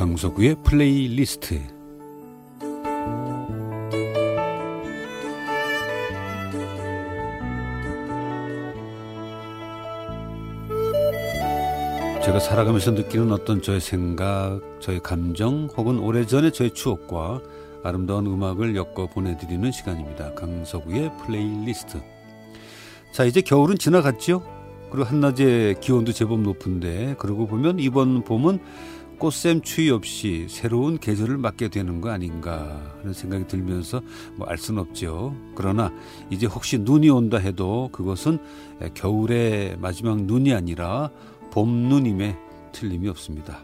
강석우의 플레이리스트 제가 살아가면서 느끼는 어떤 저의 생각, 저의 감정 혹은 오래전의 저의 추억과 아름다운 음악을 엮어 보내드리는 시간입니다. 강석우의 플레이리스트. 자, 이제 겨울은 지나갔죠? 그리고 한낮에 기온도 제법 높은데, 그러고 보면 이번 봄은 꽃샘 추위 없이 새로운 계절을 맞게 되는 거 아닌가 하는 생각이 들면서 뭐 알 수는 없죠. 그러나 이제 혹시 눈이 온다 해도 그것은 겨울의 마지막 눈이 아니라 봄 눈임에 틀림이 없습니다.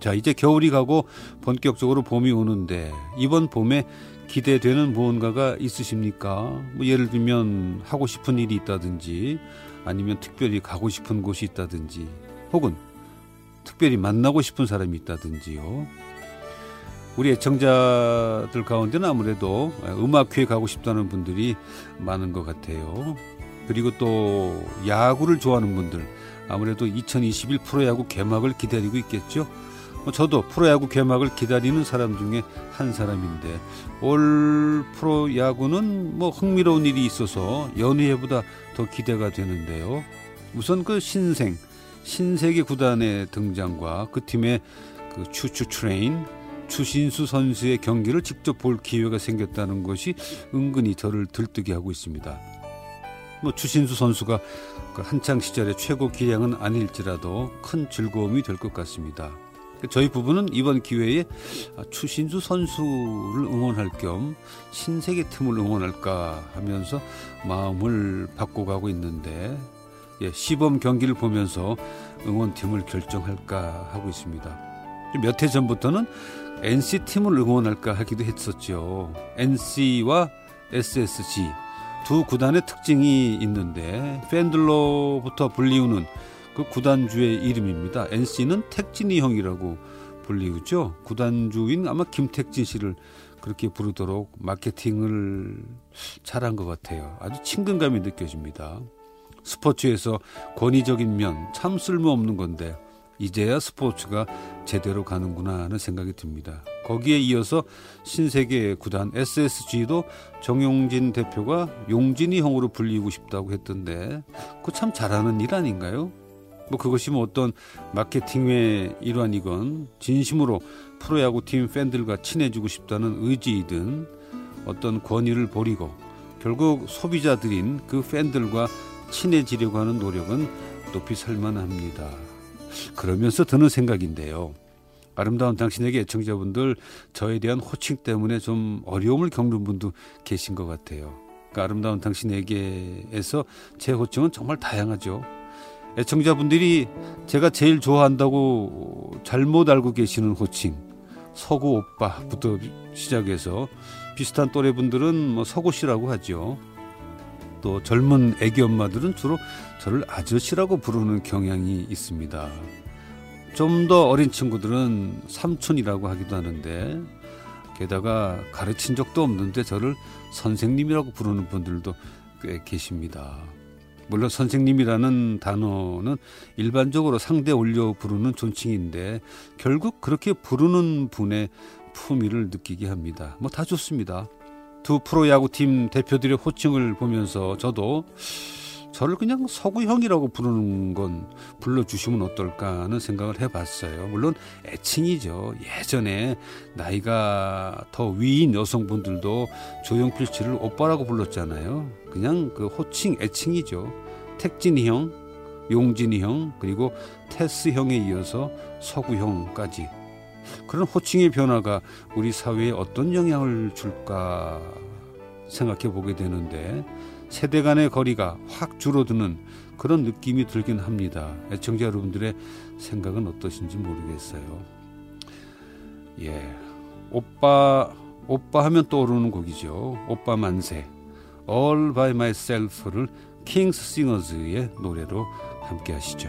자, 이제 겨울이 가고 본격적으로 봄이 오는데 이번 봄에 기대되는 무언가가 있으십니까? 뭐 예를 들면 하고 싶은 일이 있다든지 아니면 특별히 가고 싶은 곳이 있다든지 혹은 특별히 만나고 싶은 사람이 있다든지요. 우리 애청자들 가운데는 아무래도 음악회에 가고 싶다는 분들이 많은 것 같아요. 그리고 또 야구를 좋아하는 분들 아무래도 2021 프로야구 개막을 기다리고 있겠죠. 뭐 저도 프로야구 개막을 기다리는 사람 중에 한 사람인데 올 프로야구는 뭐 흥미로운 일이 있어서 연예보다 더 기대가 되는데요. 우선 그 신생 신세계 구단의 등장과 그 팀의 그 추추 트레인 추신수 선수의 경기를 직접 볼 기회가 생겼다는 것이 은근히 저를 들뜨게 하고 있습니다. 뭐 추신수 선수가 그 한창 시절의 최고 기량은 아닐지라도 큰 즐거움이 될 것 같습니다. 저희 부부는 이번 기회에 추신수 선수를 응원할 겸 신세계 팀을 응원할까 하면서 마음을 바꿔가고 있는데 예, 시범 경기를 보면서 응원팀을 결정할까 하고 있습니다. 몇 해 전부터는 NC 팀을 응원할까 하기도 했었죠. NC와 SSG 두 구단의 특징이 있는데 팬들로부터 불리우는 그 구단주의 이름입니다. NC는 택진이 형이라고 불리우죠. 구단주인 아마 김택진 씨를 그렇게 부르도록 마케팅을 잘한 것 같아요. 아주 친근감이 느껴집니다. 스포츠에서 권위적인 면 참 쓸모없는 건데 이제야 스포츠가 제대로 가는구나 하는 생각이 듭니다. 거기에 이어서 신세계 구단 SSG도 정용진 대표가 용진이 형으로 불리고 싶다고 했던데 그참 잘하는 일 아닌가요? 뭐 그것이 뭐 어떤 마케팅의 일환이건 진심으로 프로야구 팀 팬들과 친해지고 싶다는 의지이든 어떤 권위를 버리고 결국 소비자들인 그 팬들과 친해지려고 하는 노력은 높이 살만합니다. 그러면서 드는 생각인데요. 아름다운 당신에게 애청자분들 저에 대한 호칭 때문에 좀 어려움을 겪는 분도 계신 것 같아요. 그 아름다운 당신에게에서 제 호칭은 정말 다양하죠. 애청자분들이 제가 제일 좋아한다고 잘못 알고 계시는 호칭 서구 오빠부터 시작해서 비슷한 또래분들은 뭐 서구 씨라고 하죠. 또 젊은 애기 엄마들은 주로 저를 아저씨라고 부르는 경향이 있습니다. 좀 더 어린 친구들은 삼촌이라고 하기도 하는데 게다가 가르친 적도 없는데 저를 선생님이라고 부르는 분들도 꽤 계십니다. 물론 선생님이라는 단어는 일반적으로 상대 올려 부르는 존칭인데 결국 그렇게 부르는 분의 품위를 느끼게 합니다. 뭐 다 좋습니다. 두 프로야구 팀 대표들의 호칭을 보면서 저도 저를 그냥 서구 형이라고 부르는 건 불러주시면 어떨까 하는 생각을 해봤어요. 물론 애칭이죠. 예전에 나이가 더 위인 여성분들도 조용필 씨를 오빠라고 불렀잖아요. 그냥 그 호칭 애칭이죠. 택진이 형, 용진이 형, 그리고 테스 형에 이어서 서구 형까지 그런 호칭의 변화가 우리 사회에 어떤 영향을 줄까 생각해 보게 되는데 세대 간의 거리가 확 줄어드는 그런 느낌이 들긴 합니다. 애청자 여러분들의 생각은 어떠신지 모르겠어요. 예. 오빠, 오빠 하면 떠오르는 곡이죠. 오빠 만세. All by myself를 킹스 싱어즈의 노래로 함께 하시죠.